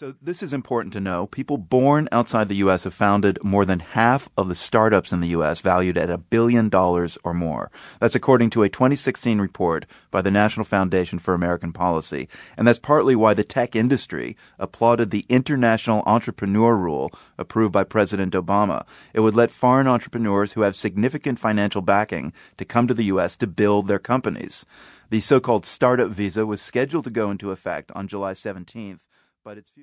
So, this is important to know. People born outside the U.S. have founded more than half of the startups in the U.S. valued at a billion dollars or more. That's according to a 2016 report by the National Foundation for American Policy. And that's partly why the tech industry applauded the International Entrepreneur Rule approved by President Obama. It would let foreign entrepreneurs who have significant financial backing to come to the U.S. to build their companies. The so called startup visa was scheduled to go into effect on July 17th, but its future